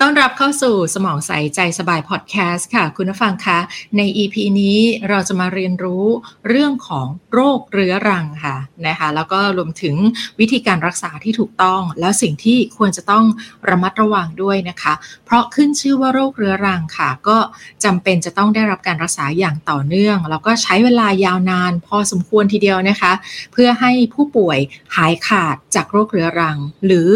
ต้อนรับเข้าสู่สมองใสใจสบายพอดแคสต์ค่ะ คุณผู้ฟังคะ ใน EP นี้เราจะมาเรียนรู้เรื่องของโรคเรื้อรังค่ะนะคะแล้วก็รวมถึงวิธีการรักษาที่ถูกต้อง แล้วสิ่งที่ควรจะต้องระมัดระวังด้วยนะคะ เพราะขึ้นชื่อว่าโรคเรื้อรังค่ะ ก็จำเป็นจะต้องได้รับการรักษาอย่างต่อเนื่อง แล้วก็ใช้เวลายาวนานพอสมควรทีเดียวนะคะ เพื่อให้ผู้ป่วยหายขาดจากโรคเรื้อรัง หรือ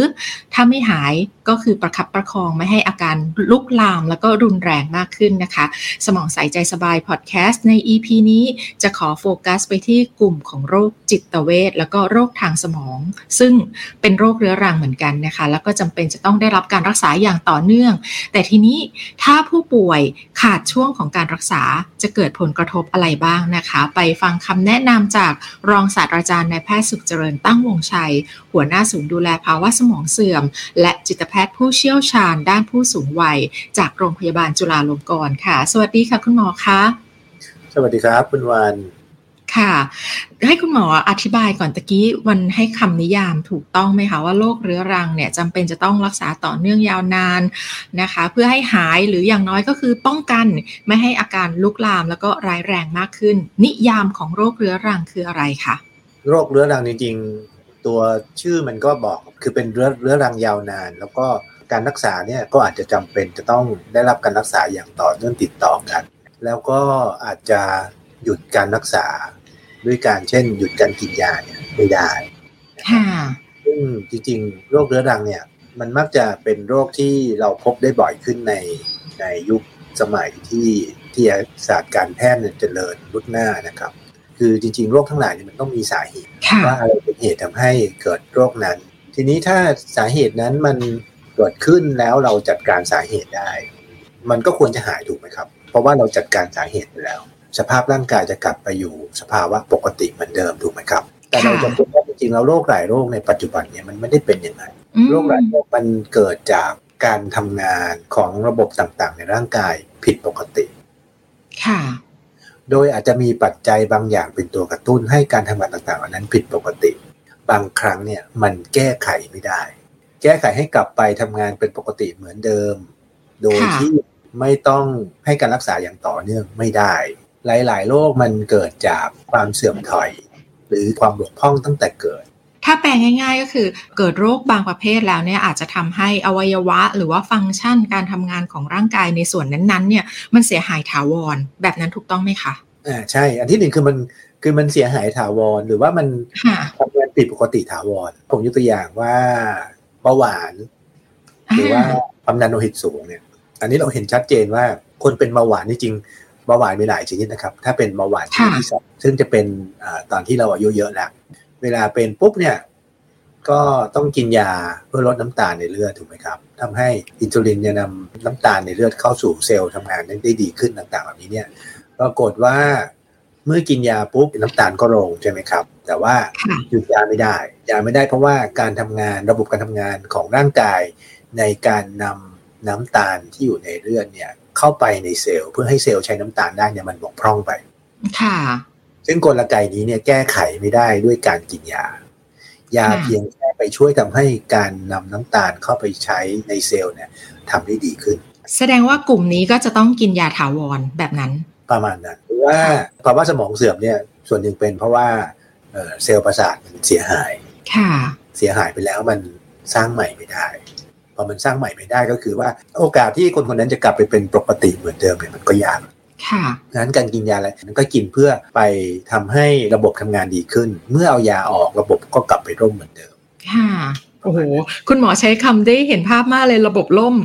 ถ้าไม่หาย ก็คือประคับประคองไม่ให้อาการลุกลามแล้วก็รุนแรงมากขึ้นนะคะ สมองใสใจสบายพอดแคสต์ใน EP นี้จะขอโฟกัสไปที่กลุ่มของโรคจิตเวชแล้วก็โรคทางสมอง ซึ่งเป็นโรคเรื้อรังเหมือนกันนะคะ แล้วก็จำเป็นจะต้องได้รับการรักษาอย่างต่อเนื่อง แต่ทีนี้ถ้าผู้ป่วยขาดช่วงของการรักษาจะเกิดผลกระทบอะไรบ้างนะคะ ไปฟังคำแนะนำจากรองศาสตราจารย์นายแพทย์สุขเจริญตั้งวงชัย หัวหน้าศูนย์ดูแลภาวะสมองเสื่อม และจิตแพทย์ผู้เชี่ยวชาญด้านผู้สูงวัย จากโรงพยาบาลจุฬาลงกรณ์ค่ะ สวัสดีค่ะคุณหมอคะสวัสดีครับคุณวาน ค่ะ ให้คุณหมออธิบายก่อนตะกี้วันให้คำนิยามถูกต้องไหมคะว่าโรคเรื้อรังเนี่ยจำเป็นจะต้องรักษาต่อเนื่องยาวนานนะคะ เพื่อให้หายหรืออย่างน้อยก็คือป้องกันไม่ให้อาการลุกลามแล้วก็ร้ายแรงมากขึ้น นิยามของโรคเรื้อรังคืออะไรคะโรคเรื้อรังจริงๆตัวชื่อมันก็บอกคือเป็นเรื้อเรื้อรังยาวนาน แล้วก็การรักษาเนี่ยก็อาจจะจำเป็นจะต้องได้รับการรักษาอย่างต่อเนื่องติดต่อกัน แล้วก็อาจจะหยุดการรักษา ด้วยการเช่นหยุดการกินยาเนี่ยไม่ได้ค่ะซึ่งจริงๆ โรคเรื้อรังเนี่ย มันมักจะเป็นโรคที่เราพบได้บ่อยขึ้นในในยุคสมัยที่ที่ศาสตร์การแพทย์เจริญรุ่นหน้านะครับ คือจริง ๆ โรคทั้งหลายเนี่ยมันต้องมีสาเหตุว่าอะไรเป็นเหตุทำให้เกิดโรคนั้น ทีนี้ถ้าสาเหตุนั้นมันเกิดขึ้นแล้วเราจัดการสาเหตุได้ มันก็ควรจะหายถูกไหมครับ เพราะว่าเราจัดการสาเหตุไปแล้ว สภาพร่างกายจะกลับไปอยู่สภาวะปกติเหมือนเดิมถูกไหมครับ แต่เราจะพบว่าจริงๆแล้วโรคหลายโรคในปัจจุบันเนี่ยมันไม่ได้เป็นอย่างนั้นโรคหลายโรคมันเกิดจากการทำงานของระบบต่างๆ ในร่างกายผิดปกติ ค่ะ โดยอาจจะมีปัจจัยบางอย่างเป็นตัวกระตุ้นให้การทำงานต่างๆอันนั้นผิดปกติ บางครั้งเนี่ยมันแก้ไขไม่ได้ แก้ไขให้กลับไปทำงานเป็นปกติเหมือนเดิม โดยที่ไม่ต้องให้การรักษาอย่างต่อเนื่องไม่ได้ หลาย ๆ โรคมันเกิดจากความเสื่อมถอย หรือความบกพร่องตั้งแต่เกิด ถ้าแปลง่าย ๆ ก็คือเกิดโรคบางประเภทแล้วเนี่ยอาจจะทำให้อวัยวะ หรือว่าฟังก์ชันการทำงานของร่างกายในส่วนนั้นๆเนี่ยมันเสียหายถาวรแบบนั้นถูกต้องไหมคะอ่าใช่ อันที่หนึ่งคือมันคือมันเสียหายถาวรหรือว่ามันทำงานผิดปกติถาวรผมยกตัวอย่างว่าเบาหวาน หรือว่าความดันโลหิตสูงเนี่ย อันนี้เราเห็นชัดเจนว่าคนเป็นเบาหวานจริง เบาหวานมีหลายชนิดนะครับ ถ้าเป็นเบาหวานชนิดที่สองซึ่งจะเป็นอตอนที่เราอายุเยอะแล้ว เวลาเป็นปุ๊บเนี่ย ก็ต้องกินยาเพื่อลดน้ำตาลในเลือดถูกไหมครับทำให้อินซูลินจะนำน้ำตาลในเลือดเข้าสู่เซลล์ทำงานได้ดีขึ้นต่างๆแบบนี้เนี่ยปรากฏว่าเมื่อกินยาปุ๊บน้ำตาลก็ลงใช่ไหมครับ แต่ว่าหยุดยาไม่ได้ ยาไม่ได้เพราะว่าการทำงานระบบการทำงานของร่างกายในการนำน้ำตาลที่อยู่ในเลือดเนี่ย เข้าไปในเซลล์เพื่อให้เซลล์ใช้น้ำตาลได้เนี่ยมันบกพร่องไป ค่ะ ซึ่งกลไกนี้เนี่ยแก้ไขไม่ได้ด้วยการกินยา ยาเพียงแค่ไปช่วยทำให้การนำน้ำตาลเข้าไปใช้ในเซลล์เนี่ยทำได้ดีขึ้น แสดงว่ากลุ่มนี้ก็จะต้องกินยาถาวรแบบนั้น ประมาณนั้นหรือว่าภาวะสมองเสื่อมเนี่ยส่วนหนึ่งเป็นเพราะว่าเซลล์ประสาทมันเสียหาย ค่ะ เสียหายไปแล้วมันสร้างใหม่ไม่ได้ พอมันสร้างใหม่ไม่ได้ก็คือว่าโอกาสที่คนคนนั้นจะกลับไปเป็นปกติเหมือนเดิมเนี่ยมันก็ยากค่ะงั้นการกินยาอะไรมันก็กินเพื่อไปทำให้ระบบทำงานดีขึ้น เมื่อเอายาออกระบบก็กลับไปร่มเหมือนเดิม ค่ะโอ้โห คุณหมอใช้คำได้เห็นภาพมากเลยระบบล่ม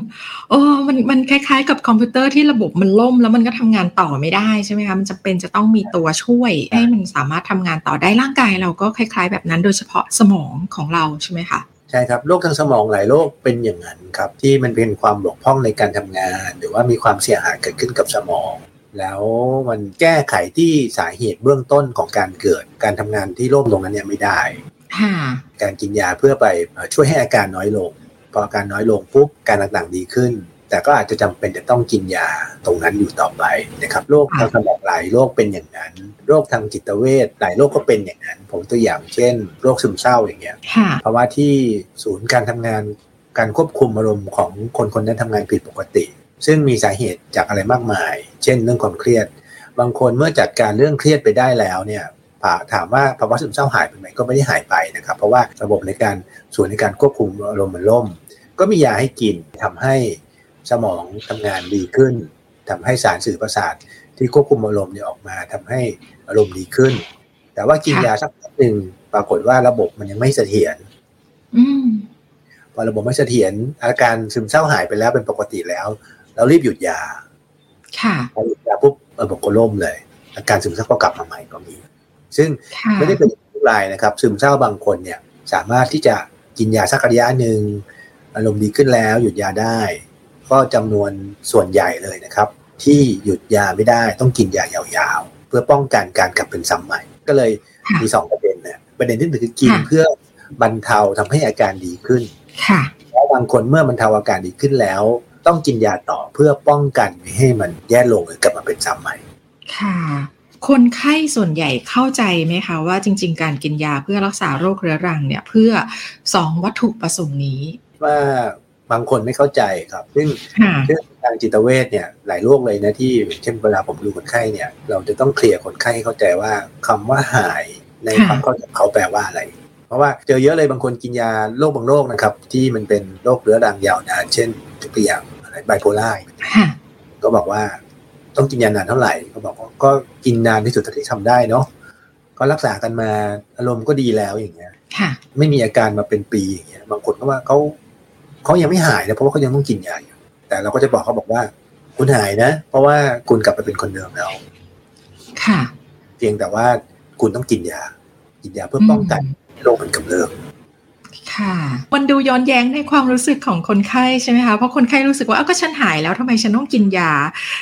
เออมันมันคล้ายๆ กับคอมพิวเตอร์ที่ระบบมันล่ม แล้วมันก็ทำงานต่อไม่ได้ใช่ไหมคะ มันจำเป็นจะต้องมีตัวช่วย ให้มันสามารถทำงานต่อได้ร่างกายเราก็คล้าย ๆ แบบนั้นโดยเฉพาะสมองของเราใช่ไหมคะ ใช่ครับโรคทางสมองหลายโรคเป็นอย่างนั้นครับ ที่มันเป็นความบกพร่องในการทำงาน หรือว่ามีความเสียหายเกิดขึ้นกับสมอง แล้วมันแก้ไขที่สาเหตุเบื้องต้นของการเกิด การทำงานที่โรคตรงนั้นเนี่ยไม่ได้การกินยาเพื่อไปช่วยให้อาการน้อยลง พออาการน้อยลงปุ๊บการต่างๆดีขึ้น แแต่ก็อาจจะจำเป็นจะต้องกินยาตรงนั้นอยู่ต่อไปนะครับโรคทางสมองหลายโรคเป็นอย่างนั้น โรคทางจิตเวชหลายโรคก็เป็นอย่างนั้น ผมตัวอย่างเช่น โรคซึมเศร้าอย่างเงี้ยเพราะว่าที่ศูนย์การทำงานการควบคุมอารมณ์ของคนคนนั้นทำงานผิดปกติ ซึ่งมีสาเหตุจากอะไรมากมาย เช่น เรื่องความเครียด บางคนเมื่อจัดการเรื่องเครียดไปได้แล้วเนี่ยถามว่าภาวะซึมเศร้าหายไปไหมก็ไม่ได้หายไปนะครับ เพราะว่าระบบในการส่วนในการควบคุมอารมณ์มันล่ม ก็มียาให้กินทำให้ สมองทำงานดีขึ้นทำให้สารสื่อประสาทที่ควบคุมอารมณ์เนี่ยออกมาทำให้อารมณ์ดีขึ้น แต่ว่ากินยาสักพักหนึ่งปรากฏว่าระบบมันยังไม่เสถียรพอระบบไม่เสถียรอาการซึมเศร้าหายไปแล้วเป็นปกติแล้ว เรารีบหยุดยา ค่ะพอหยุดยาปุ๊บระบบก็ล่มเลย อาการซึมเศร้าก็กลับมาใหม่ก็มีซึ่งไม่ได้เป็นทุกรายนะครับ ซึมเศร้าบางคนเนี่ย สามารถที่จะกินยาสักระยะหนึ่งอารมณ์ดีขึ้นแล้ว หยุดยาได้ ก็จำนวนส่วนใหญ่เลยนะครับ ที่หยุดยาไม่ได้ต้องกินยายาวๆ เพื่อป้องกันการกลับเป็นซ้ำใหม่ ก็เลยมีสองประเด็นเนี่ยประเด็นที่หนึ่งคือกินเพื่อบรรเทาทำให้อาการดีขึ้นแล้วบางคนเมื่อบรรเทาอาการดีขึ้นแล้ว ต้องกินยาต่อเพื่อป้องกันไม่ให้มันแย่ลงหรือกลับมาเป็นซ้ำใหม่ ค่ะคนไข้ส่วนใหญ่เข้าใจไหมคะว่าจริง ๆ การกินยาเพื่อรักษาโรคเรื้อรังเนี่ยเพื่อสองวัตถุประสงค์นี้ ว่า บางคนไม่เข้าใจครับ ซึ่งซึ่งทางจิตเวชเนี่ยหลายโรคเลยนะที่เช่นเวลาผมดูคนไข้เนี่ย เราจะต้องเคลียร์คนไข้เข้าใจว่าคำว่าหายในความเข้าใจเขาแปลว่าอะไร เพราะว่าเจอเยอะเลยบางคนกินยาโรคบางโรคนะครับ ที่มันเป็นโรคเรื้อรังยาวนาน เช่นตัวอย่างอะไรไบโพล่าก็บอกว่าต้องกินยานานเท่าไหร่ก็บอกว่าก็กินนานที่สุดเท่าที่ทำได้เนาะก็รักษากันมาอารมณ์ก็ดีแล้วอย่างเงี้ยไม่มีอาการมาเป็นปีอย่างเงี้ยบางคนก็ว่าเขา เขายังไม่หายนะเพราะว่าเขายังต้องกินยาอยู่ แต่เราก็จะบอกเขาบอกว่า คุณหายนะ เพราะว่าคุณกลับไปเป็นคนเดิมแล้ว ค่ะ เพียงแต่ว่าคุณต้องกินยา กินยาเพื่อป้องกันโรคมันกำเริบค่ะมันดูย้อนแย้งในความรู้สึกของคนไข้ใช่ไหมคะเพราะคนไข้รู้สึกว่าอ้าก็ฉันหายแล้วทำไมฉันต้องกินยา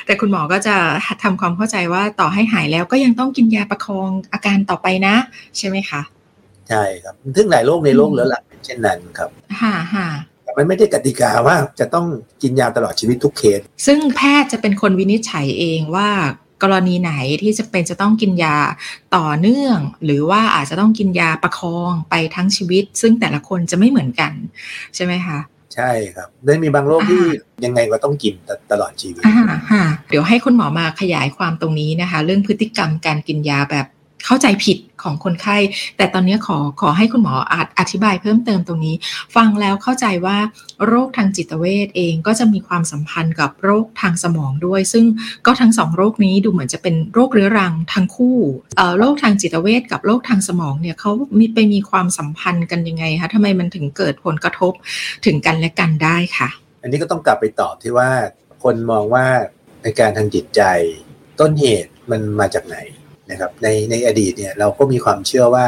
แต่คุณหมอก็จะทำความเข้าใจว่าต่อให้หายแล้วก็ยังต้องกินยาประคองอาการต่อไปนะ ใช่ไหมคะใช่ครับซึ่งหลายโรคในโรคเหลือหลักเช่นนั้นครับค่ะค่ะ มันไม่ได้กติกาว่าจะต้องกินยาตลอดชีวิตทุกเคส ซึ่งแพทย์จะเป็นคนวินิจฉัยเองว่ากรณีไหนที่จะเป็นจะต้องกินยาต่อเนื่อง หรือว่าอาจจะต้องกินยาประคองไปทั้งชีวิต ซึ่งแต่ละคนจะไม่เหมือนกัน ใช่ไหมคะใช่ครับได้มีบางโรคที่ยังไงก็ต้องกินตลอดชีวิตเดี๋ยวให้คุณหมอมาขยายความตรงนี้นะคะ เรื่องพฤติกรรมการกินยาแบบ เข้าใจผิดของคนไข้ แต่ตอนนี้ขอขอให้คุณหมอออธิบายเพิ่มเติมตรงนี้ ฟังแล้วเข้าใจว่าโรคทางจิตเวชเองก็จะมีความสัมพันธ์กับโรคทางสมองด้วย ซึ่งก็ทั้งสองโรคนี้ดูเหมือนจะเป็นโรคเรื้อรังทั้งคู่โรคทางจิตเวชกับโรคทางสมองเนี่ยเขามีไปมีความสัมพันธ์กันยังไงคะทำไมมันถึงเกิดผลกระทบถึงกันและกันได้ค่ะอันนี้ก็ต้องกลับไปตอบที่ว่าคนมองว่าในการทางจิตใจต้นเหตุมันมาจากไหน นะครับในในอดีตเนี่ยเราก็มีความเชื่อว่า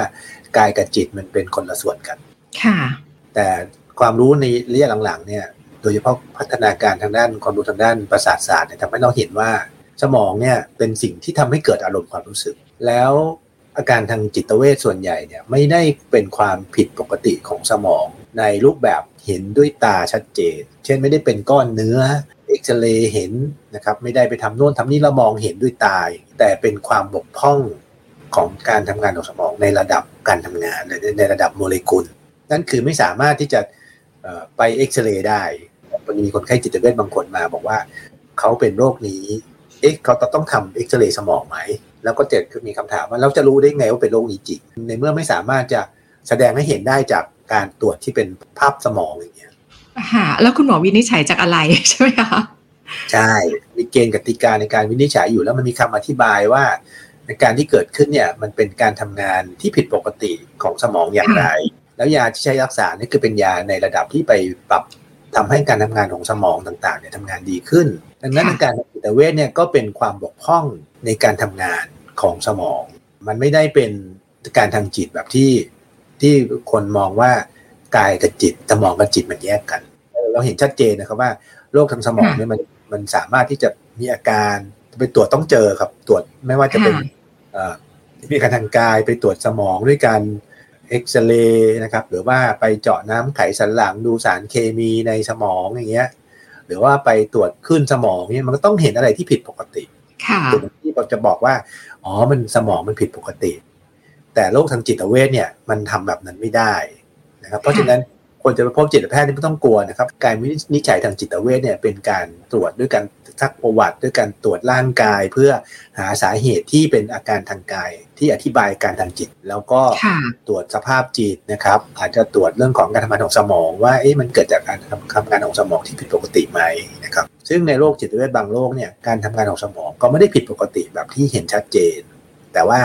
กายกับจิตมันเป็นคนละส่วนกัน ค่ะ แต่ความรู้ในระยะหลังๆเนี่ยโดยเฉพาะพัฒนาการทางด้านความรู้ทางด้านประสาทศาสตร์เนี่ยทำให้เราเห็นว่าสมองเนี่ยเป็นสิ่งที่ทำให้เกิดอารมณ์ความรู้สึก แล้วอาการทางจิตเวชส่วนใหญ่เนี่ยไม่ได้เป็นความผิดปกติของสมองในรูปแบบเห็นด้วยตาชัดเจน เช่นไม่ได้เป็นก้อนเนื้อ เอ็กซเรย์เห็นนะครับไม่ได้ไปทำโน่นทำนี่เรามองเห็นด้วยตาแต่เป็นความบกพร่องของการทำงานของสมองในระดับการทำงานในระดับโมเลกุล นั่นคือไม่สามารถที่จะไปเอ็กซเรย์ได้มันมีคนไข้จิตเวชบางคนมาบอกว่าเขาเป็นโรคนี้ เอ๊ะเขาต้องทำเอ็กซเรย์สมองไหม แล้วก็เกิดมีคำถามว่าเราจะรู้ได้ไงว่าเป็นโรคนี้จริง ในเมื่อไม่สามารถจะแสดงให้เห็นได้จากการตรวจที่เป็นภาพสมองอย่างเงี้ย ค่ะแล้วคุณหมอวินิจฉัยจากอะไรใช่ไหมคะใช่มีเกณฑ์กติกาในการวินิจฉัยอยู่แล้วมันมีคำอธิบายว่าในการที่เกิดขึ้นเนี่ยมันเป็นการทำงานที่ผิดปกติของสมองอย่างไร แล้วยาที่ใช้รักษานี่คือเป็นยาในระดับที่ไปปรับทำให้การทำงานของสมองต่างๆเนี่ยทำงานดีขึ้น ดังนั้นอาการจิตเวชเนี่ยก็เป็นความบกพร่องในการทำงานของสมอง มันไม่ได้เป็นการทางจิตแบบที่ที่คนมองว่า กายกับจิตสมองกับจิตมันแยกกัน เราเห็นชัดเจนนะครับว่าโรคทางสมองเนี่ยมันมันสามารถที่จะมีอาการไปตรวจต้องเจอครับตรวจไม่ว่าจะเป็นมีการทางกายไปตรวจสมองด้วยการเอ็กซเรย์นะครับหรือว่าไปเจาะน้ำไขสันหลังดูสารเคมีในสมองอย่างเงี้ยหรือรือว่าไปตรวจขึ้นสมองเนี่ยมันก็ต้องเห็นอะไรที่ผิดปกติค่ะที่เราจะบอกว่าอ๋อมันสมองมันผิดปกติ แต่โรคทางจิตเวชเนี่ยมันทำแบบนั้นไม่ได้ นะครับเพราะฉะนั้นคนจะไปพบจิตแพทย์นี่ไม่ต้องกลัวนะครับ การวินิจฉัยทางจิตเวชเนี่ยเป็นการตรวจด้วยการซักประวัติด้วยการตรวจร่างกาย เพื่อหาสาเหตุที่เป็นอาการทางกายที่อธิบายการทางจิต แล้วก็ตรวจสภาพจิตนะครับ อาจจะตรวจเรื่องของการทำงานของสมอง ว่าเอ๊ะมันเกิดจากการทำงานของสมองที่ผิดปกติไหมนะครับซึ่งในโรคจิตเวชบางโรคเนี่ยการทำงานของสมองก็ไม่ได้ผิดปกติแบบที่เห็นชัดเจน แต่ว่า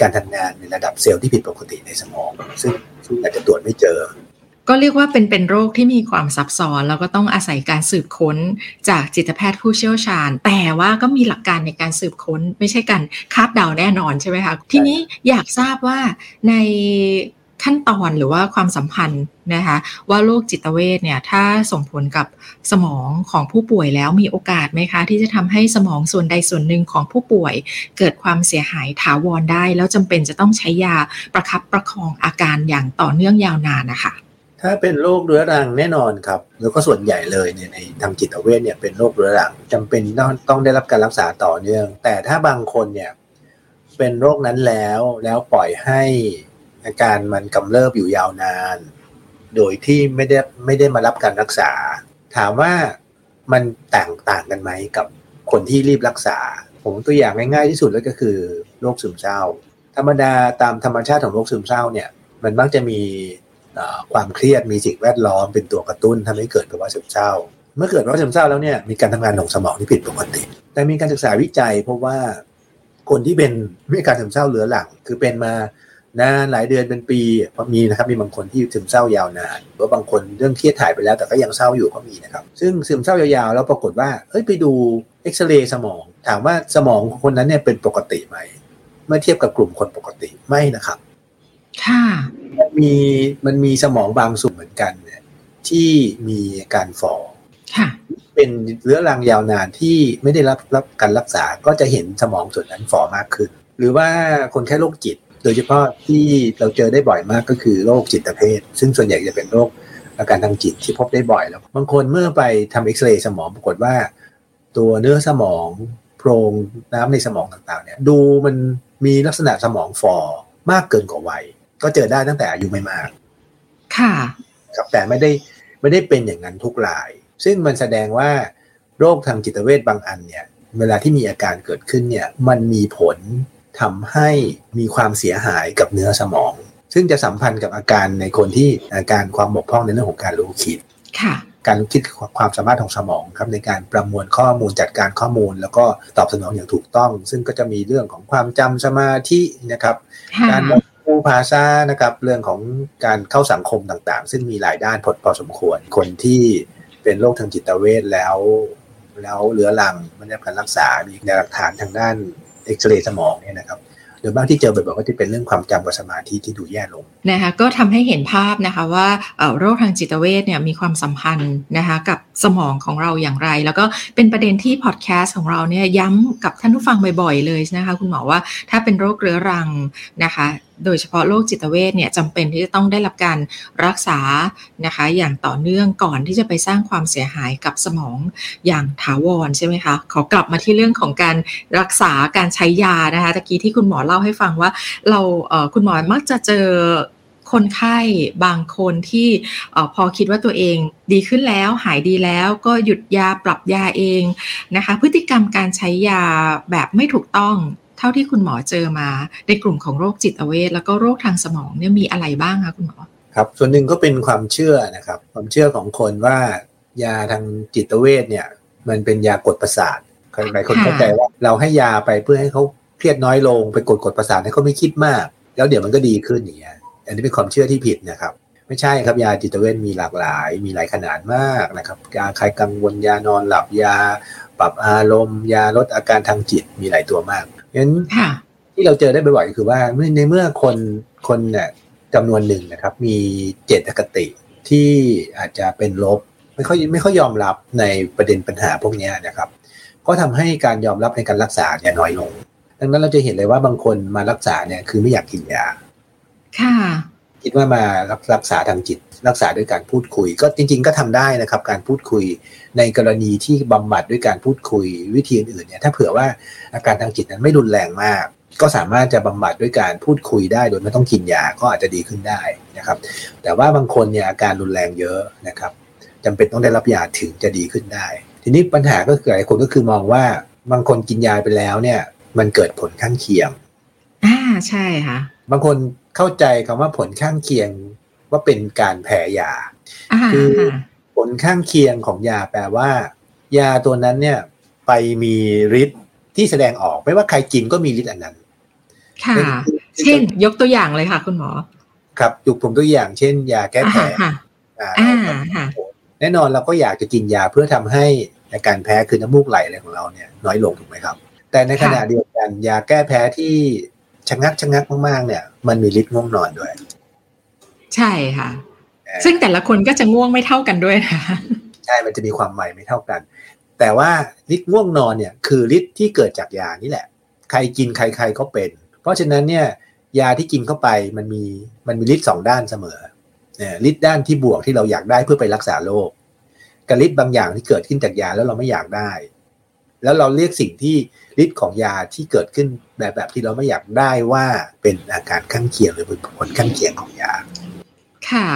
การทำงานในระดับเซลล์ที่ผิดปกติในสมอง ซึ่งซึ่งอาจจะตรวจไม่เจอ ก็เรียกว่าเป็นเป็นโรคที่มีความซับซ้อน แล้วก็ต้องอาศัยการสืบค้นจากจิตแพทย์ผู้เชี่ยวชาญ แต่ว่าก็มีหลักการในการสืบค้น ไม่ใช่การคาดเดาแน่นอนใช่ไหมคะทีนี้อยากทราบว่าใน ขั้นตอนหรือว่าความสัมพันธ์นะคะว่าโรคจิตเวชเนี่ยถ้าส่งผลกับสมองของผู้ป่วยแล้วมีโอกาสไหมคะ ที่จะทำให้สมองส่วนใดส่วนหนึ่งของผู้ป่วย เกิดความเสียหายถาวรได้ แล้วจำเป็นจะต้องใช้ยาประคับประคองอาการอย่างต่อเนื่องยาวนานนะคะถ้าเป็นโรคเรื้อรังแน่นอนครับ แล้วก็ส่วนใหญ่เลยเนี่ยในทางจิตเวชเนี่ยเป็นโรคเรื้อรังจำเป็นต้องต้องได้รับการรักษาต่อเนื่อง แต่ถ้าบางคนเนี่ยเป็นโรคนั้นแล้วแล้วปล่อยให้ อาการมันกำเริบอยู่ยาวนาน โดยที่ไม่ได้ไม่ได้มารับการรักษา ถามว่ามันต่างต่างกันไหมกับคนที่รีบรักษา ผมตัวอย่างง่ายๆที่สุดเลยก็คือโรคซึมเศร้า ธรรมดาตามธรรมชาติของโรคซึมเศร้าเนี่ย มันมักจะมีความเครียดมีสิ่งแวดล้อมเป็นตัวกระตุ้นทำให้เกิดภาวะซึมเศร้า เมื่อเกิดภาวะซึมเศร้าแล้วเนี่ยมีการทำงานของสมองที่ผิดปกติ แต่มีการศึกษาวิจัยพบว่าคนที่เป็นมีการซึมเศร้าเหลือหลังคือเป็นมา นานหลายเดือนเป็นปีพอมีนะครับมีบางคนที่ซึมเศร้ายาวนานหรือว่าบางคนเรื่องเครียดถ่ายไปแล้วแต่ก็ยังเศร้าอยู่ก็มีนะครับ ซึ่งซึมเศร้ายาวๆแล้วปรากฏว่าเฮ้ยไปดูเอ็กซเรย์สมอง ถามว่าสมองของคนนั้นเนี่ยเป็นปกติไหมเมื่อเทียบกับกลุ่มคนปกติไม่นะครับ ค่ะมันมีมันมีสมองบางส่วนเหมือนกันเนี่ยที่มีการฝ่อเป็นเรื้อรังยาวนานที่ไม่ได้รับรับการรักษาก็จะเห็นสมองส่วนนั้นฝ่อมากขึ้น หรือว่าคนไข้โรคจิต โดยเฉพาะที่เราเจอได้บ่อยมากก็คือโรคจิตเภท ซึ่งส่วนใหญ่จะเป็นโรคอาการทางจิตที่พบได้บ่อยแล้ว บางคนเมื่อไปทำเอ็กซเรย์สมองปรากฏว่า ตัวเนื้อสมองโพรงน้ำในสมองต่างๆเนี่ยดูมันมีลักษณะสมองฝ่อมากเกินกว่าวัย ก็เจอได้ตั้งแต่อายุไม่มาก ค่ะครับแต่ไม่ได้ไม่ได้เป็นอย่างนั้นทุกราย ซึ่งมันแสดงว่าโรคทางจิตเวชบางอันเนี่ยเวลาที่มีอาการเกิดขึ้นเนี่ยมันมีผล ทำให้มีความเสียหายกับเนื้อสมอง ซึ่งจะสัมพันธ์กับอาการในคนที่อาการความบกพร่องในเรื่องของการรู้คิดค่ะการคิดความสามารถของสมองครับในการประมวลข้อมูลจัดการข้อมูล แล้วก็ตอบสนองอย่างถูกต้อง ซึ่งก็จะมีเรื่องของความจำสมาธินะครับ การมองผู้ภาษานะครับเรื่องของการเข้าสังคมต่างๆ ซึ่งมีหลายด้านพอพอสมควร คนที่เป็นโรคทางจิตเวชแล้ว แล้วเหลือหลังไม่ได้รับการรักษามีหลักฐานทางด้าน เอ็กซเรย์สมองเนี่ยนะครับหรือบางที่เจอบ่อยๆก็จะเป็นเรื่องความจำกับสมาธิที่ดูแย่ลงนะคะก็ทำให้เห็นภาพนะคะว่าโรคทางจิตเวชเนี่ยมีความสัมพันธ์นะคะกับสมองของเราอย่างไร แล้วก็เป็นประเด็นที่พอดแคสต์ของเราเนี่ยย้ำกับท่านผู้ฟังบ่อยๆเลยนะคะคุณหมอว่าถ้าเป็นโรคเรื้อรังนะคะโดยเฉพาะโรคจิตเวชเนี่ยจำเป็นที่จะต้องได้รับการรักษานะคะอย่างต่อเนื่องก่อนที่จะไปสร้างความเสียหายกับสมองอย่างถาวรใช่ไหมคะขอกลับมาที่เรื่องของการรักษาการใช้ยานะคะตะกี้ที่คุณหมอเล่าให้ฟังว่า เราเคุณหมอมักจะเจอคนไข้บางคนที่พอคิดว่าตัวเองดีขึ้นแล้วหายดีแล้วก็หยุดยาปรับยาเองนะคะ พฤติกรรมการใช้ยาแบบไม่ถูกต้อง เท่าที่คุณหมอเจอมาในกลุ่มของโรคจิตเวทแล้วก็โรคทางสมองเนี่ยมีอะไรบ้างคะคุณหมอครับส่วนหนึ่งก็เป็นความเชื่อนะครับ ความเชื่อของคนว่ายาทางจิตเวทเนี่ย มันเป็นยากดประสาทหลายคนเข้าใจว่าเราให้ยาไปเพื่อให้เขาเครียดน้อยลงไปกดกดประสาทให้เขาไม่คิดมาก แล้วเดี๋ยวมันก็ดีขึ้นอย่างเงี้ยอันนี้เป็นความเชื่อที่ผิดนะครับ ไม่ใช่ครับยาจิตเวชมีหลากหลาย มีหลายขนาดมากนะครับยาคลายกังวลยานอนหลับยา ปรับอารมณ์ ยาลดอาการทางจิตมีหลายตัวมาก งั้นที่เราเจอได้บ่อยๆคือว่าในเมื่อคนคนเนี่ยจำนวนหนึ่งนะครับ มีเจตคติที่อาจจะเป็นลบไม่ค่อยไม่ค่อยยอมรับในประเด็นปัญหาพวกนี้นะครับ ก็ทำให้การยอมรับในการรักษาเนี่ยน้อยลง ดังนั้นเราจะเห็นเลยว่าบางคนมารักษาเนี่ยคือไม่อยากกินยาค่ะ คิดว่ามารักษาทางจิต รักษาด้วยการพูดคุย ก็จริง ๆ ก็ทำได้นะครับ การพูดคุยในกรณีที่บำบัดด้วยการพูดคุยวิธีอื่นๆเนี่ยถ้าเผื่อว่าอาการทางจิตนั้นไม่รุนแรงมาก ก็สามารถจะบำบัดด้วยการพูดคุยได้ โดยไม่ต้องกินยาก็อาจจะดีขึ้นได้นะครับ แต่ว่าบางคนเนี่ยอาการรุนแรงเยอะนะครับจำเป็นต้องได้รับยาถึงจะดีขึ้นได้ ทีนี้ปัญหาก็คือหลายคนก็คือมองว่าบางคนกินยาไปแล้วเนี่ย มันเกิดผลข้างเคียงอ่าใช่ค่ะบางคนเข้าใจคำว่าผลข้างเคียง ว่าเป็นการแพ้ยา คือผลข้างเคียงของยาแปลว่า ยาตัวนั้นเนี่ยไปมีฤทธิ์ที่แสดงออกไม่ว่าใครกินก็มีฤทธิ์อันนั้น ค่ะ เช่น ยกตัวอย่างเลยค่ะ คุณหมอ ครับยกผมตัวอย่าง เช่น ยาแก้แพ้อ่าแน่นอนเราก็อยากจะกินยาเพื่อทำให้อาการแพ้คือน้ำมูกไหลอะไรของเราเนี่ยน้อยลงถูกไหมครับ แต่ในขณะเดียวกันยาแก้แพ้ที่ชะงักชะงักมากๆเนี่ย มันมีฤทธิ์ง่วงนอนด้วย ใช่ค่ะ ซึ่งแต่ละคนก็จะง่วงไม่เท่ากันด้วยนะใช่มันจะมีความใหม่ไม่เท่ากัน แต่ว่าฤทธิ์ง่วงนอนเนี่ยคือฤทธิ์ที่เกิดจากยานี่แหละ ใครกินใครๆก็เป็น เพราะฉะนั้นเนี่ยยาที่กินเข้าไปมันมีมันมีฤทธิ์สองด้านเสมอฤทธิ์ด้านที่บวกที่เราอยากได้เพื่อไปรักษาโรคกับฤทธิ์บางอย่างที่เกิดขึ้นจากยาแล้วเราไม่อยากได้ แล้วเราเรียกสิ่งที่ฤทธิ์ของยาที่เกิดขึ้นแบบแบบที่เราไม่อยากได้ว่าเป็นอาการข้างเคียงหรือเป็นผลข้างเคียงของยา ค่ะ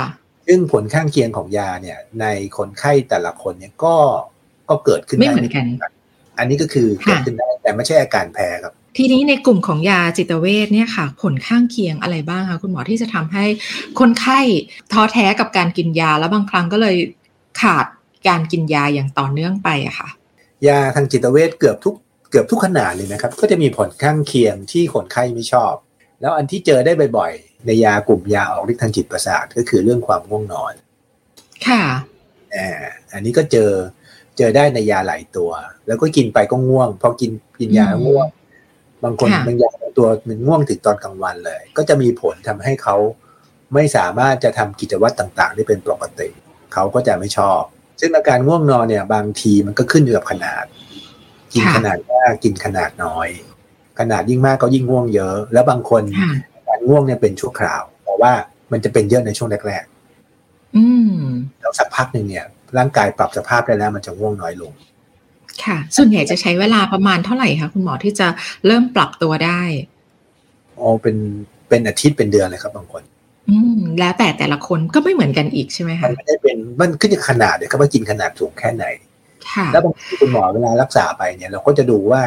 ซึ่งผลข้างเคียงของยาเนี่ย ในคนไข้แต่ละคนเนี่ยก็ก็เกิดขึ้นไม่เหมือนกัน อันนี้ก็คือเกิดขึ้นได้แต่ไม่ใช่อาการแพ้ครับทีนี้ในกลุ่มของยาจิตเวชเนี่ยค่ะ ผลข้างเคียงอะไรบ้างคะคุณหมอที่จะทำให้คนไข้ท้อแท้กับการกินยา แล้วบางครั้งก็เลยขาดการกินยาอย่างต่อเนื่องไปอะค่ะ ยาทางจิตเวชเกือบทุกเกือบทุกขนาดเลยนะครับ ก็จะมีผลข้างเคียงที่คนไข้ไม่ชอบ แล้วอันที่เจอได้บ่อยๆ ในยากลุ่มยาออกฤทธิ์ทางจิตประสาทก็คือเรื่องความง่วงนอน ค่ะอ่าอันนี้ก็เจอเจอได้ในยาหลายตัว แล้วก็กินไปก็ง่วงพอกินกินยาง่วง บางคนบางยาตัวมันง่วงถึงตอนกลางวันเลย ก็จะมีผลทำให้เขาไม่สามารถจะทำกิจวัตรต่างๆ ได้เป็นปกติ เขาก็จะไม่ชอบ ซึ่งอาการง่วงนอนเนี่ย บางทีมันก็ขึ้นอยู่กับขนาด กินขนาดมากกินขนาดน้อย ขนาดยิ่งมากก็ยิ่งง่วงเยอะ แล้วบางคนการง่วงเนี่ยเป็นชั่วคราว เพราะว่ามันจะเป็นเยอะในช่วงแรกๆแล้วสักพักหนึ่งเนี่ย ร่างกายปรับสภาพได้แล้ว มันจะง่วงน้อยลง ค่ะ ส่วนใหญ่จะใช้เวลาประมาณเท่าไหร่คะคุณหมอที่จะเริ่มปรับตัวได้อ๋อเป็นเป็นอาทิตย์เป็นเดือนเลยครับ บางคน อืมแล้วแต่แต่ละคนก็ไม่เหมือนกันอีกใช่ไหมคะมันไม่ได้เป็นมันขึ้นอยู่ขนาดเลยครับว่ากินขนาดสูงแค่ไหนแล้วบางทีคุณหมอเวลารักษาไปเนี่ย เราก็จะดูว่า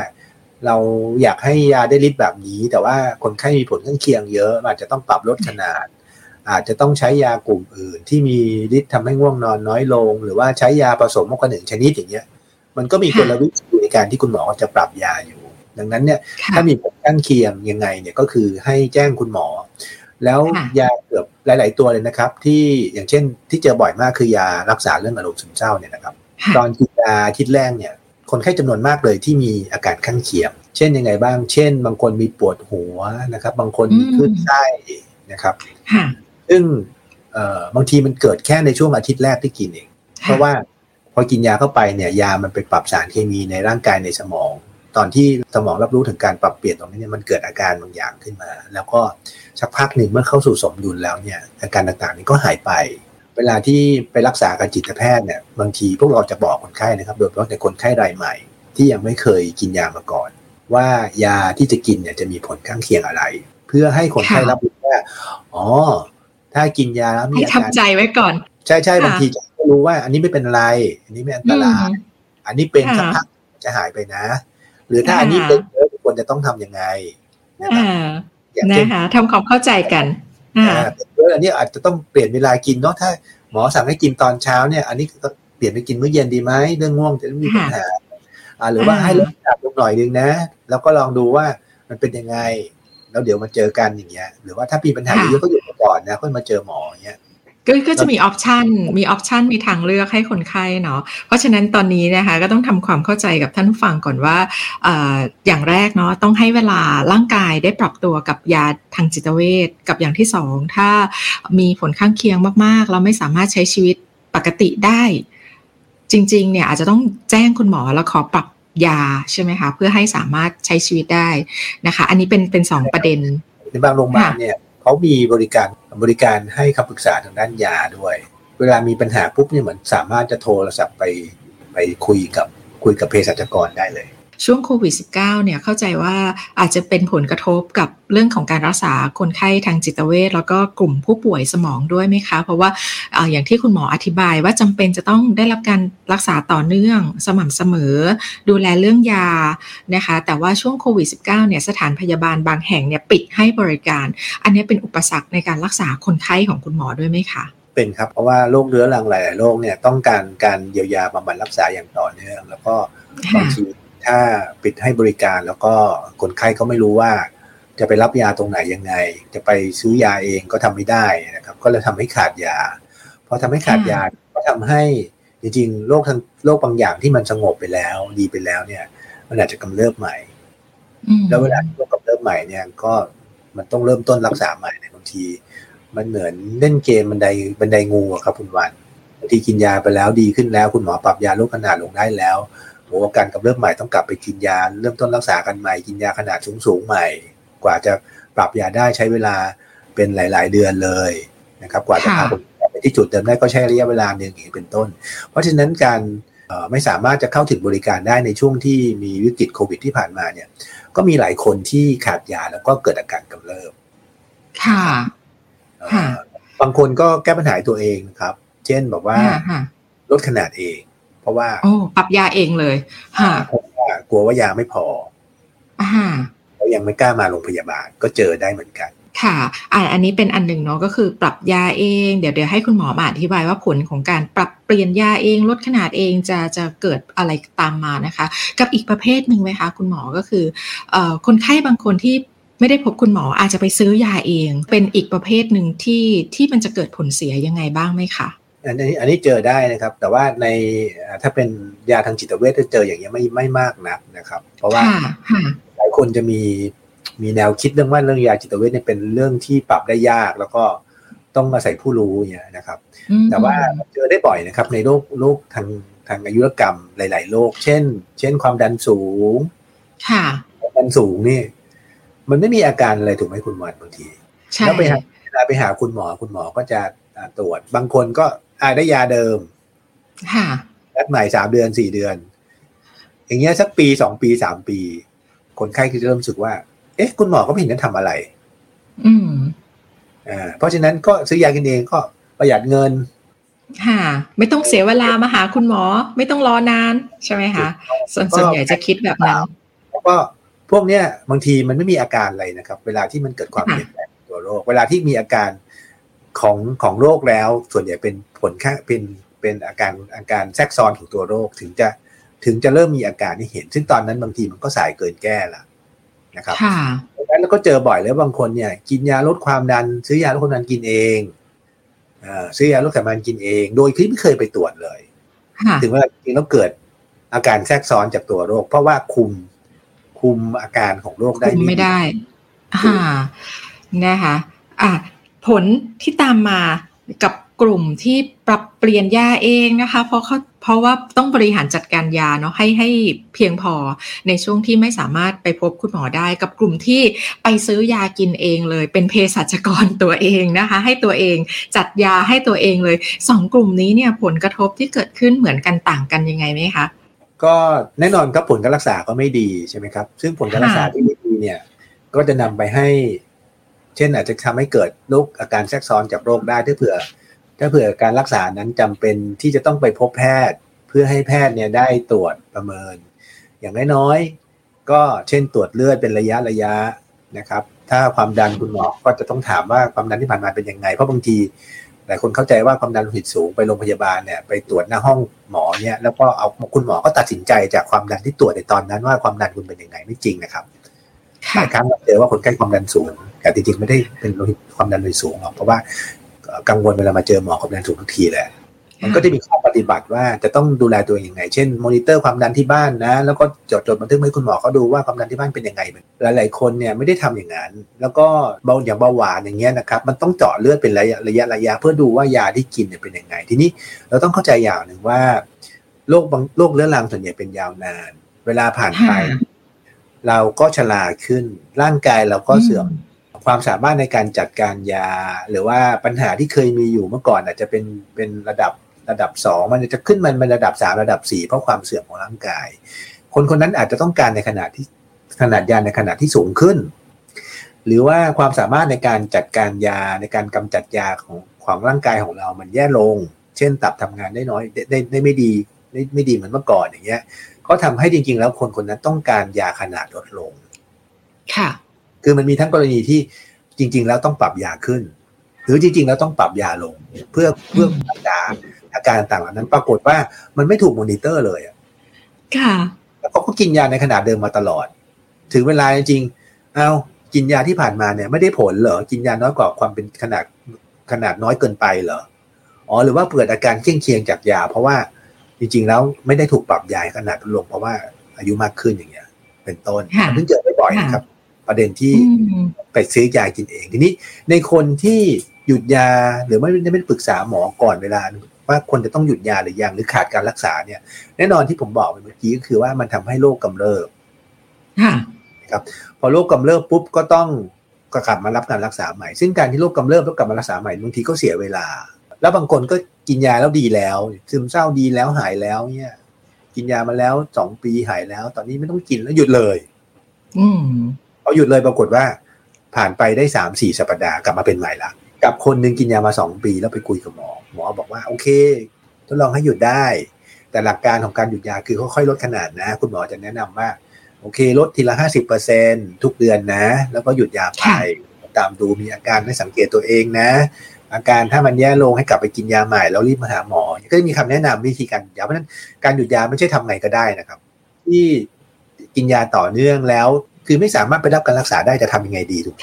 เราอยากให้ยาได้ฤทธิ์แบบนี้ แต่ว่าคนไข้มีผลข้างเคียงเยอะ อาจจะต้องปรับลดขนาด อาจจะต้องใช้ยากลุ่มอื่น ที่มีฤทธิ์ทำให้ง่วงนอนน้อยลง หรือว่าใช้ยาผสมมากกว่าหนึ่งชนิดอย่างเงี้ย มันก็มีกลวิธีในการที่คุณหมอจะปรับยาอยู่ ดังนั้นเนี่ยถ้ามีผลข้างเคียงยังไงเนี่ยก็คือให้แจ้งคุณหมอ แล้วยาเกือบหลาย ๆ ตัวเลยนะครับ ที่อย่างเช่นที่เจอบ่อยมากคือยารักษาเรื่องอารมณ์ซึมเศร้าเนี่ยนะครับ ตอนกินยาทิศแรกเนี่ย คนไข้จำนวนมากเลยที่มีอาการข้างเคียง เช่นยังไงบ้าง เช่น บางคนมีปวดหัวนะครับ บางคนมีคลื่นไส้นะครับซึ่งบางทีมันเกิดแค่ในช่วงอาทิตย์แรกที่กินเอง เพราะว่าพอกินยาเข้าไปเนี่ยยามันไปปรับสารเคมีในร่างกายในสมอง ตอนที่สมองรับรู้ถึงการปรับเปลี่ยนตรงนี้เนี่ยมันเกิดอาการบางอย่างขึ้นมา แล้วก็สักพักหนึ่งเมื่อเข้าสู่สมดุลแล้วเนี่ยอาการต่างๆนี้ก็หายไป เวลาที่ไปรักษากับจิตแพทย์เนี่ยบางทีพวกเราจะบอกคนไข้นะครับ โดยเฉพาะในคนไข้รายใหม่ ที่ยังไม่เคยกินยามาก่อน ว่ายาที่จะกินเนี่ยจะมีผลข้างเคียงอะไร เพื่อให้คนไข้รับรู้ว่าอ๋อ ถ้ากินยาแล้วมีอาการทำใจไว้ก่อน ใช่ใช่บางทีจะรู้ว่า อันนี้ไม่เป็นอะไร อันนี้ไม่อันตรายอันนี้เป็นสักพักจะหายไปนะ หรือถ้าอันนี้เป็นเยอะควรจะต้องทํำยังไงนะครับนะคะทำความเข้าใจกัน อ่าอันนี้อาจจะต้องเปลี่ยนเวลากินเนาะถ้าหมอสั่งให้กินตอนเช้าเนี่ย อันนี้ก็เปลี่ยนไปกินมื้อเย็นดีไหมเรื่องง่วงจะไม่มีปัญหาอ่าหรือว่าให้ลดจับลงหน่อยนึงนะ แล้วก็ลองดูว่ามันเป็นยังไง แล้วเดี๋ยวมาเจอกันอย่างเงี้ย หรือว่าถ้ามีปัญหาเยอะก็หยุดก่อนนะค่อยมาเจอหมออย่างเงี้ย ก็จะมีออปชันมีออปชันมีทางเลือกให้คนไข้เนาะเพราะฉะนั้นตอนนี้นะคะก็ต้องทำความเข้าใจกับท่านฟังก่อนว่าอย่างแรกเนาะต้องให้เวลาร่างกายได้ปรับตัวกับยาทางจิตเวชกับอย่างที่สองถ้ามีผลข้างเคียงมากๆ เราไม่สามารถใช้ชีวิตปกติได้ จริงๆเนี่ยอาจจะต้องแจ้งคุณหมอแล้วขอปรับยาใช่ไหมคะเพื่อให้สามารถใช้ชีวิตได้นะคะ อันนี้เป็นเป็นสองประเด็นในบางโรงพยาบาลเนี่ยเขามีบริการ บริการให้คำปรึกษาทางด้านยาด้วย เวลามีปัญหาปุ๊บเนี่ยเหมือนสามารถจะโทรศัพท์ไปไปคุยกับคุยกับเภสัชกรได้เลย ช่วงโควิด -19 เนี่ยเข้าใจว่าอาจจะเป็นผลกระทบกับเรื่องของการรักษาคนไข้ทางจิตเวชแล้วก็กลุ่มผู้ป่วยสมองด้วยไหมคะ เพราะว่าอย่างที่คุณหมออธิบายว่าจำเป็นจะต้องได้รับการรักษาต่อเนื่องสม่ำเสมอ ดูแลเรื่องยานะคะ แต่ว่าช่วงโควิด -19 เนี่ยสถานพยาบาลบางแห่งเนี่ยปิดให้บริการ อันนี้เป็นอุปสรรคในการรักษาคนไข้ของคุณหมอด้วยไหมคะเป็นครับเพราะว่าโรคเรื้อรังหลายๆโรคเนี่ยต้องการการเยียวยาบำบัดรักษาอย่างต่อเนื่อง แล้วก็บางที ถ้าปิดให้บริการแล้วก็คนไข้ก็ไม่รู้ว่า จะไปรับยาตรงไหนยังไง จะไปซื้อยาเองก็ทำไม่ได้นะครับ ก็เลยทำให้ขาดยาพอทำให้ขาดยาก็ทำให้จริงๆโรคทางโรคบางอย่างที่มันสงบไปแล้ว ดีไปแล้วเนี่ย มันอาจจะกำเริบใหม่แล้วเวลาโรคกำเริบใหม่เนี่ยก็มันต้องเริ่มต้นรักษาใหม่ในบางที มันเหมือนเล่นเกมบันไดบันไดงูครับคุณวันบางทีกินยาไปแล้วดีขึ้นแล้ว คุณหมอปรับยาลดขนาดลงได้แล้ว โอ้อาการกับเริ่มใหม่ต้องกลับไปกินยา เริ่มต้นรักษากันใหม่ กินยาขนาดสูงสูงใหม่ กว่าจะปรับยาได้ใช้เวลาเป็นหลาย ๆ เดือนเลยนะครับ กว่าจะพาไปที่จุดเดิมได้ก็ใช้ระยะเวลาหนึ่งอย่างเป็นต้น เพราะฉะนั้นการไม่สามารถจะเข้าถึงบริการได้ในช่วงที่มีวิกฤตโควิดที่ผ่านมาเนี่ย ก็มีหลายคนที่ขาดยาแล้วก็เกิดอาการกำเริบ ค่ะ บางคนก็แก้ปัญหาตัวเองครับ เช่นบอกว่าลดขนาดเองเพ ราะว่าโอ้ปรับยาเองเลยค่ะเพราะว่ากลัวว่ายาไม่พออ่าแล้วยังไม่กล้ามาโรงพยาบาลก็เจอได้เหมือนกันค่ะอ่าอันนี้เป็นอันหนึ่งเนาะก็คือปรับยาเอง เดี๋ยวเดี๋ยวให้คุณหมอมาอธิบายว่าผลของการปรับเปลี่ยนยาเองลดขนาดเองจะจะเกิดอะไรตามมานะคะ กับอีกประเภทหนึ่งไหมคะคุณหมอก็คือเอ่อคนไข้บางคนที่ไม่ได้พบคุณหมออาจจะไปซื้อยาเอง เป็นอีกประเภทหนึ่งที่ที่มันจะเกิดผลเสียยังไงบ้างไหมคะ อันนี้อันนี้เจอได้นะครับ แต่ว่าในถ้าเป็นยาทางจิตเวชจะเจออย่างนี้ไม่ไม่มากนักนะครับ เพราะว่าหลายคนจะมีมีแนวคิดเรื่องว่าเรื่องยาจิตเวชเนี่ยเป็นเรื่องที่ปรับได้ยากแล้วก็ต้องอาศัยผู้รู้เนี่ยนะครับ แต่ว่าเจอได้บ่อยนะครับ ในโรคโรคทางทางอายุรกรรมหลาย ๆ โรค เช่น เช่นความดันสูง ค่ะความดันสูงนี่ มันไม่มีอาการอะไรถูกไหมคุณหมอบางทีแล้วไปหาเวลาไปหาคุณหมอคุณหมอก็จะตรวจ บางคนก็ อาได้ยาเดิมค่ะนัดใหม่สามเดือนสี่เดือน อย่างเงี้ยสักปีสองปีสามปี คนไข้คือจะเริ่มรู้สึกว่า เอ๊ะ คุณหมอก็ไม่เห็นจะทำอะไร อืมอ่าเพราะฉะนั้นก็ซื้อยากินเองก็ประหยัดเงิน ค่ะ ไม่ต้องเสียเวลามาหาคุณหมอ ไม่ต้องรอนานใช่ไหมคะส่วนส่วนใหญ่จะคิดแบบนั้นแล้วก็พวกเนี้ยบางทีมันไม่มีอาการอะไรนะครับ เวลาที่มันเกิดความเปลี่ยนแปลงตัวโรค เวลาที่มีอาการ ของของโรคแล้ว ส่วนใหญ่เป็นผลค่าเป็นเป็นอาการอาการแทรกซ้อนของตัวโรคถึงจะถึงจะเริ่มมีอาการที่เห็น ซึ่งตอนนั้นบางทีมันก็สายเกินแก้ละนะครับแล้วก็เจอบ่อยแล้วบางคนเนี่ยกินยาลดความดัน ซื้อยาลดความดันกินเองอซื้อยาลดไขมันกินเอง โดยที่ไม่เคยไปตรวจเลย ถึงว่าจริงแล้วเกิดอาการแทรกซ้อนจากตัวโรค เพราะว่าคุมคุมอาการของโรคได้ไม่ได้อ่านะคะอะ ผลที่ตามมากับกลุ่มที่ปรับเปลี่ยนยาเองนะคะ เพราะเขาเพราะว่าต้องบริหารจัดการยาเนาะให้ให้เพียงพอในช่วงที่ไม่สามารถไปพบคุณหมอได้ กับกลุ่มที่ไปซื้อยากินเองเลย เป็นเภสัชกรตัวเองนะคะ ให้ตัวเองจัดยาให้ตัวเองเลยสองกลุ่มนี้เนี่ยผลกระทบที่เกิดขึ้นเหมือนกันต่างกันยังไงไหมคะก็แน่นอนครับผลการรักษาก็ไม่ดีใช่ไหมครับ ซึ่งผลการรักษาที่ไม่ดีเนี่ยก็จะนำไปให้ เช่นอาจจะทำให้เกิดโรคอาการแทรกซ้อนจากโรคได้ถ้าเผื่อ ถ้าเผื่อการรักษานั้นจำเป็นที่จะต้องไปพบแพทย์ เพื่อให้แพทย์เนี่ยได้ตรวจประเมิน อย่างน้อยๆก็เช่นตรวจเลือดเป็นระยะระยะนะครับ ถ้าความดันคุณหมอก็จะต้องถามว่าความดันที่ผ่านมาเป็นยังไง เพราะบางทีหลายคนเข้าใจว่าความดันโลหิตสูงไปโรงพยาบาลเนี่ยไปตรวจหน้าห้องหมอเนี่ยแล้วก็เอาคุณหมอก็ตัดสินใจจากความดันที่ตรวจในตอนนั้นว่าความดันคุณเป็นยังไงไม่จริงนะครับหลายครั้งเราเจอว่าคนใกล้ความดันสูง แต่จริงๆไม่ได้เป็นโลหิตความดันโลหิตสูงหรอกเพราะว่ากังวลเวลามาเจอหมอความดันสูงทุกทีแหละมันก็จะมีข้อปฏิบัติว่าจะต้องดูแลตัวเองยังไง เช่นมอนิเตอร์ความดันที่บ้านนะ แล้วก็จดจดบันทึกให้คุณหมอเขาดูว่าความดันที่บ้านเป็นยังไง หลายๆคนเนี่ยไม่ได้ทำอย่างนั้น แล้วก็เบาอย่างเบาหวานอย่างเงี้ยนะครับ มันต้องเจาะเลือดเป็นระยะระยะระยะเพื่อดูว่ายาที่กินเนี่ยเป็นยังไง ทีนี้เราต้องเข้าใจอย่างหนึ่งว่าโรคบางโรคเรื้อรังส่วนใหญ่เป็นยาวนาน เวลาผ่านไป เราก็ชราขึ้นร่างกายเราก็เสื่อม ความสามารถในการจัดการยา หรือว่าปัญหาที่เคยมีอยู่เมื่อก่อนอาจจะเป็นเป็นระดับระดับสองมันจะขึ้นมันเป็นระดับสามระดับสี่เพราะความเสื่อมของร่างกาย คนคนนั้นอาจจะต้องการในขนาดที่ขนาดยาในขนาดที่สูงขึ้น หรือว่าความสามารถในการจัดการยาในการกำจัดยาของของร่างกายของเรามันแย่ลง เช่นตับทำงานได้น้อยได้ได้ไม่ดีไม่ไม่ดีเหมือนเมื่อก่อนอย่างเงี้ยก็ทำให้จริง ๆ แล้วคนคนนั้นต้องการยาขนาดลดลง ค่ะ คือมันมีทั้งกรณีที่จริง ๆ แล้วต้องปรับยาขึ้น หรือจริง ๆ แล้วต้องปรับยาลง เพื่อเพื่อรักษาอาการต่างๆเหล่านั้น ปรากฏว่ามันไม่ถูกมอนิเตอร์เลยอะค่ะแล้วเขาก็กินยาในขนาดเดิมมาตลอด ถึงเวลาจริงๆเอากินยาที่ผ่านมาเนี่ยไม่ได้ผลเหรอกินยาน้อยกว่าความเป็นขนาดขนาดน้อยเกินไปเหรออ๋อหรือว่าเกิดอาการเคียงเคียงจากยา เพราะว่าจริง ๆ แล้วไม่ได้ถูกปรับยาขนาดลงเพราะว่าอายุมากขึ้นอย่างเงี้ย เป็นต้นเพิ่งเจอบ่อยๆนะครับ ประเด็นที่ไปซื้อยากินเองทีนี้ ในคนที่หยุดยาหรือไม่ได้ไม่ปรึกษาหมอก่อนเวลาว่าคนจะต้องหยุดยาหรือยังหรือขาดการรักษาเนี่ย แน่นอนที่ผมบอกไปเมื่อกี้ก็คือว่ามันทำให้โรคกำเริบครับ พอโรคกำเริบปุ๊บก็ต้องก็กลับมารับการรักษาใหม่ ซึ่งการที่โรคกำเริบแล้วกลับมารักษาใหม่บางทีก็เสียเวลา แล้วบางคนก็กินยาแล้วดีแล้วซึมเศร้าดีแล้วหายแล้วเนี่ย กินยามาแล้วสองปีหายแล้ว ตอนนี้ไม่ต้องกินแล้วหยุดเลย อื มพอหยุดเลยปรากฏว่า ผ่านไปได้สามสี่สัปดาห์กลับมาเป็นใหม่ละกับคนนึงกินยามาสองปีแล้วไปคุยกับหมอ หมอบอกว่าโอเคทดลองให้หยุดได้ แต่หลักการของการหยุดยาคือค่อยๆลดขนาดนะ คุณหมอจะแนะนำว่า โอเค ลดทีละห้าสิบเปอร์เซ็นทุกเดือนนะ แล้วก็หยุดยาไปตามดูมีอาการให้สังเกตตัวเองนะ อาการถ้ามันแย่ลงให้กลับไปกินยาใหม่แล้วรีบมาหาหมอ ก็จะมีคำแนะนำวิธีการยาเพราะนั้นการหยุดยาไม่ใช่ทำไงก็ได้นะครับ ที่กินยาต่อเนื่องแล้ว คือไม่สามารถไปรับการรักษาได้จะทำยังไงดีถูก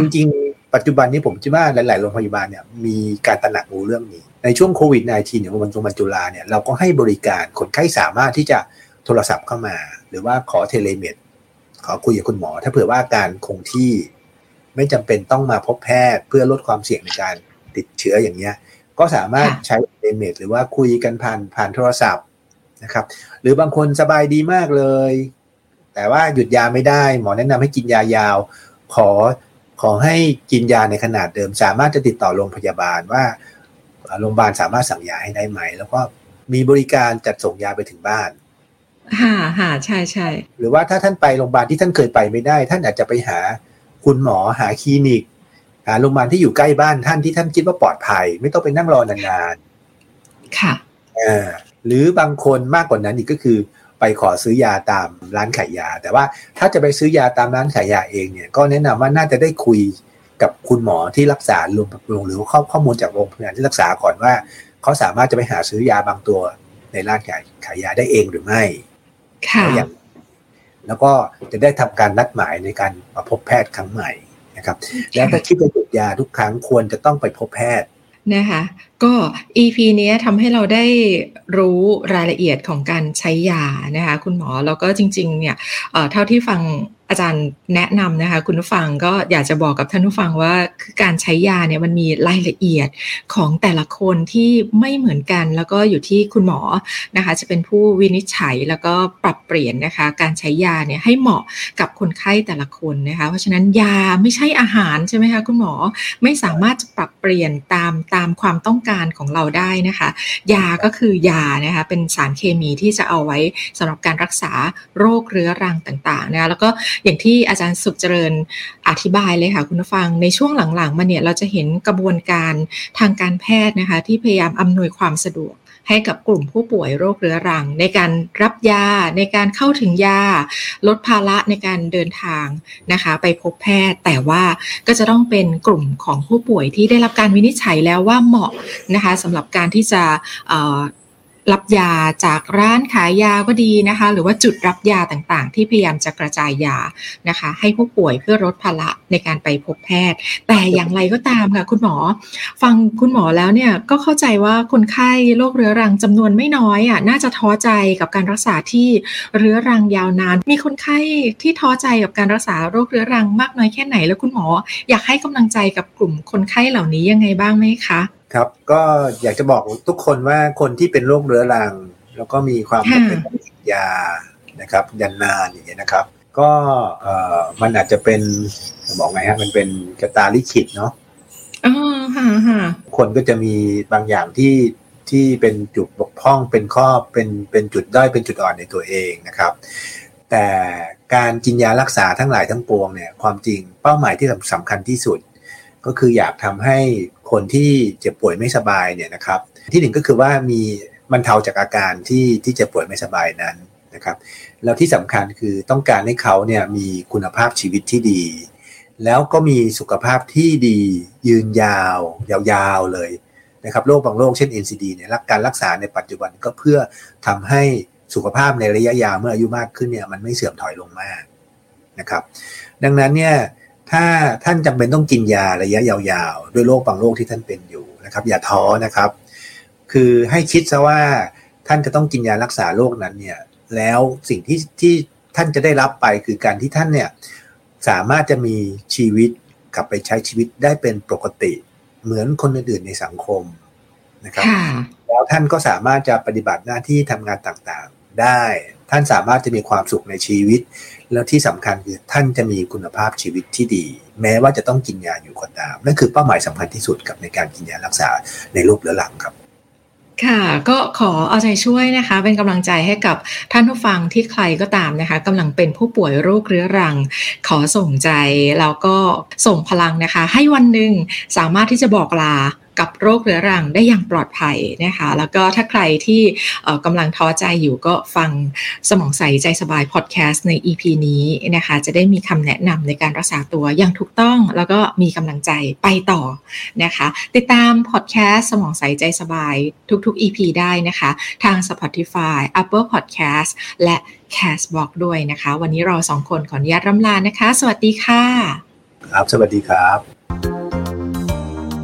จริงๆ ปัจจุบันนี้ผมคิดว่าหลายๆโรงพยาบาลเนี่ยมีการตระหนักรู้เรื่องนี้ ในช่วงโควิด -19 เนี่ยวันโรงพยาบาลจุฬาเนี่ยเราก็ให้บริการคนไข้สามารถที่จะโทรศัพท์เข้ามา หรือว่าขอ telemed ขอคุยกับคุณหมอ ถ้าเผื่อว่าอาการคงที่ ไม่จำเป็นต้องมาพบแพทย์เพื่อลดความเสี่ยงในการติดเชื้ออย่างเนี้ยก็สามารถใช้ telemed หรือว่าคุยกันผ่านผ่านโทรศัพท์นะครับ หรือบางคนสบายดีมากเลย แต่ว่าหยุดยาไม่ได้ หมอแนะนำให้กินยายาว ขอขอให้กินยาในขนาดเดิม สามารถจะติดต่อโรงพยาบาลว่าโรงพยาบาลสามารถสั่งยาให้ได้ไหม แล้วก็มีบริการจัดส่งยาไปถึงบ้านค่ะค่ะใช่ใช่หรือว่าถ้าท่านไปโรงพยาบาลที่ท่านเคยไปไม่ได้ ท่านอาจจะไปหาคุณหมอหาคลินิกหาโรงพยาบาลที่อยู่ใกล้บ้านท่านที่ท่านคิดว่าปลอดภัย ไม่ต้องไปนั่งรอนานๆค่ะอ่าหรือบางคนมากกว่านั้นอีกก็คือ ไปขอซื้อยาตามร้านขายยา แต่ว่าถ้าจะไปซื้อยาตามร้านขายยาเองเนี่ยก็แนะนำว่าน่าจะได้คุยกับคุณหมอที่รักษารวมหรือข้อข้อมูลจากโรงพยาบาลที่รักษาก่อนว่า เขาสามารถจะไปหาซื้อยาบางตัวในร้านขายขายยาได้เองหรือไม่ค่ะแล้วก็จะได้ทำการนัดหมายในการมาพบแพทย์ครั้งใหม่นะครับ แล้วถ้าคิดจะหยุดยาทุกครั้งควรจะต้องไปพบแพทย์ นะคะก็ EP นี้ทำให้เราได้รู้รายละเอียดของการใช้ยานะคะคุณหมอแล้วก็จริงๆเนี่ยเท่าที่ฟัง อาจารย์แนะนำนะคะ คุณผู้ฟังก็อยากจะบอกกับท่านผู้ฟังว่าคือการใช้ยาเนี่ยมันมีรายละเอียดของแต่ละคนที่ไม่เหมือนกัน แล้วก็อยู่ที่คุณหมอนะคะ จะเป็นผู้วินิจฉัยแล้วก็ปรับเปลี่ยนนะคะ การใช้ยาเนี่ยให้เหมาะกับคนไข้แต่ละคนนะคะ เพราะฉะนั้นยาไม่ใช่อาหารใช่ไหมคะคุณหมอไม่สามารถจะปรับเปลี่ยนตามตามความต้องการของเราได้นะคะ ยาก็คือยานะคะเป็นสารเคมีที่จะเอาไว้สำหรับการรักษาโรคเรื้อรังต่างๆนะคะแล้วก็อย่างที่อาจารย์สุขเจริญอธิบายเลยค่ะคุณผู้ฟังในช่วงหลังๆมาเนี่ยเราจะเห็นกระบวนการทางการแพทย์นะคะ ที่พยายามอำนวยความสะดวกให้กับกลุ่มผู้ป่วยโรคเรื้อรัง ในการรับยาในการเข้าถึงยา ลดภาระในการเดินทางนะคะ ไปพบแพทย์แต่ว่าก็จะต้องเป็นกลุ่มของผู้ป่วยที่ได้รับการวินิจฉัยแล้วว่าเหมาะนะคะสำหรับการที่จะ รับยาจากร้านขายยาก็ดีนะคะ หรือว่าจุดรับยาต่างๆ ที่พยายามจะกระจายยานะคะ ให้ผู้ป่วยเพื่อลดภาระในการไปพบแพทย์ แต่อย่างไรก็ตามค่ะคุณหมอ ฟังคุณหมอแล้วเนี่ยก็เข้าใจว่าคนไข้โรคเรื้อรังจำนวนไม่น้อยอะน่าจะท้อใจกับการรักษาที่เรื้อรังยาวนาน มีคนไข้ที่ท้อใจกับการรักษาโรคเรื้อรังมากน้อยแค่ไหนแล้วคุณหมอ อยากให้กำลังใจกับกลุ่มคนไข้เหล่านี้ยังไงบ้างไหมคะ ครับ ก็อยากจะบอกทุกคนว่าคนที่เป็นโรคเรื้อรัง แล้วก็มีความจำเป็นต้องกินยานะครับยันนานอย่างเงี้ยนะครับ ก็เอ่อมันอาจจะเป็นบอกไงฮะมันเป็นกระตาลิขิตเนาะอ๋อค่ะค่ะคนก็จะมีบางอย่างที่ที่เป็นจุดบกพร่องเป็นข้อเป็นเป็นจุดด้อยเป็นจุดอ่อนในตัวเองนะครับ แต่การกินยารักษาทั้งหลายทั้งปวงเนี่ยความจริงเป้าหมายที่สำคัญที่สุด ก็คืออยากทำให้ คนที่เจ็บป่วยไม่สบายเนี่ยนะครับที่หนึ่งก็คือว่ามีมันเทาจากอาการที่ที่เจ็บป่วยไม่สบายนั้นนะครับแล้วที่สำคัญคือต้องการให้เขาเนี่ยมีคุณภาพชีวิตที่ดี แล้วก็มีสุขภาพที่ดียืนยาว ยาวๆเลยนะครับโรคบางโรคเช่น NCD เนี่ยการรักษาในปัจจุบันก็เพื่อทำให้สุขภาพในระยะยาวเมื่ออายุมากขึ้นเนี่ยมันไม่เสื่อมถอยลงมากนะครับ ดังนั้นเนี่ย ถ้าท่านจำเป็นต้องกินยาระยะยาวๆ ด้วยโรคบางโรคที่ท่านเป็นอยู่นะครับ อย่าท้อนะครับ คือให้คิดซะว่าท่านจะต้องกินยารักษาโรคนั้นเนี่ย แล้วสิ่งที่ที่ท่านจะได้รับไปคือการที่ท่านเนี่ยสามารถจะมีชีวิตกลับไปใช้ชีวิตได้เป็นปกติ เหมือนคนอื่นๆในสังคมนะครับแล้วท่านก็สามารถจะปฏิบัติหน้าที่ทำงานต่างๆ ได้ ท่านสามารถจะมีความสุขในชีวิต แล้วที่สำคัญคือท่านจะมีคุณภาพชีวิตที่ดี แม้ว่าจะต้องกินยาอยู่ก็ตามนั่นคือเป้าหมายสำคัญที่สุดกับในการกินยารักษาในโรคเรื้อรังครับค่ะก็ขอเอาใจช่วยนะคะ เป็นกำลังใจให้กับท่านผู้ฟังที่ใครก็ตามนะคะกำลังเป็นผู้ป่วยโรคเรื้อรัง ขอส่งใจแล้วก็ส่งพลังนะคะ ให้วันหนึ่งสามารถที่จะบอกลา กับโรคเรื้อรังได้อย่างปลอดภัยนะคะ แล้วก็ถ้าใครที่กำลังท้อใจอยู่ก็ฟังสมองใสใจสบายพอดแคสต์ใน EP นี้นะคะ จะได้มีคำแนะนำในการรักษาตัวอย่างถูกต้อง แล้วก็มีกำลังใจไปต่อนะคะ ติดตามพอดแคสต์สมองใสใจสบายทุกๆ EP ได้นะคะ ทาง Spotify Apple Podcast และ Castbox ด้วยนะคะ วันนี้เราสองคนขออนุญาตร่ำลานะคะ สวัสดีค่ะ ครับ สวัสดีครับ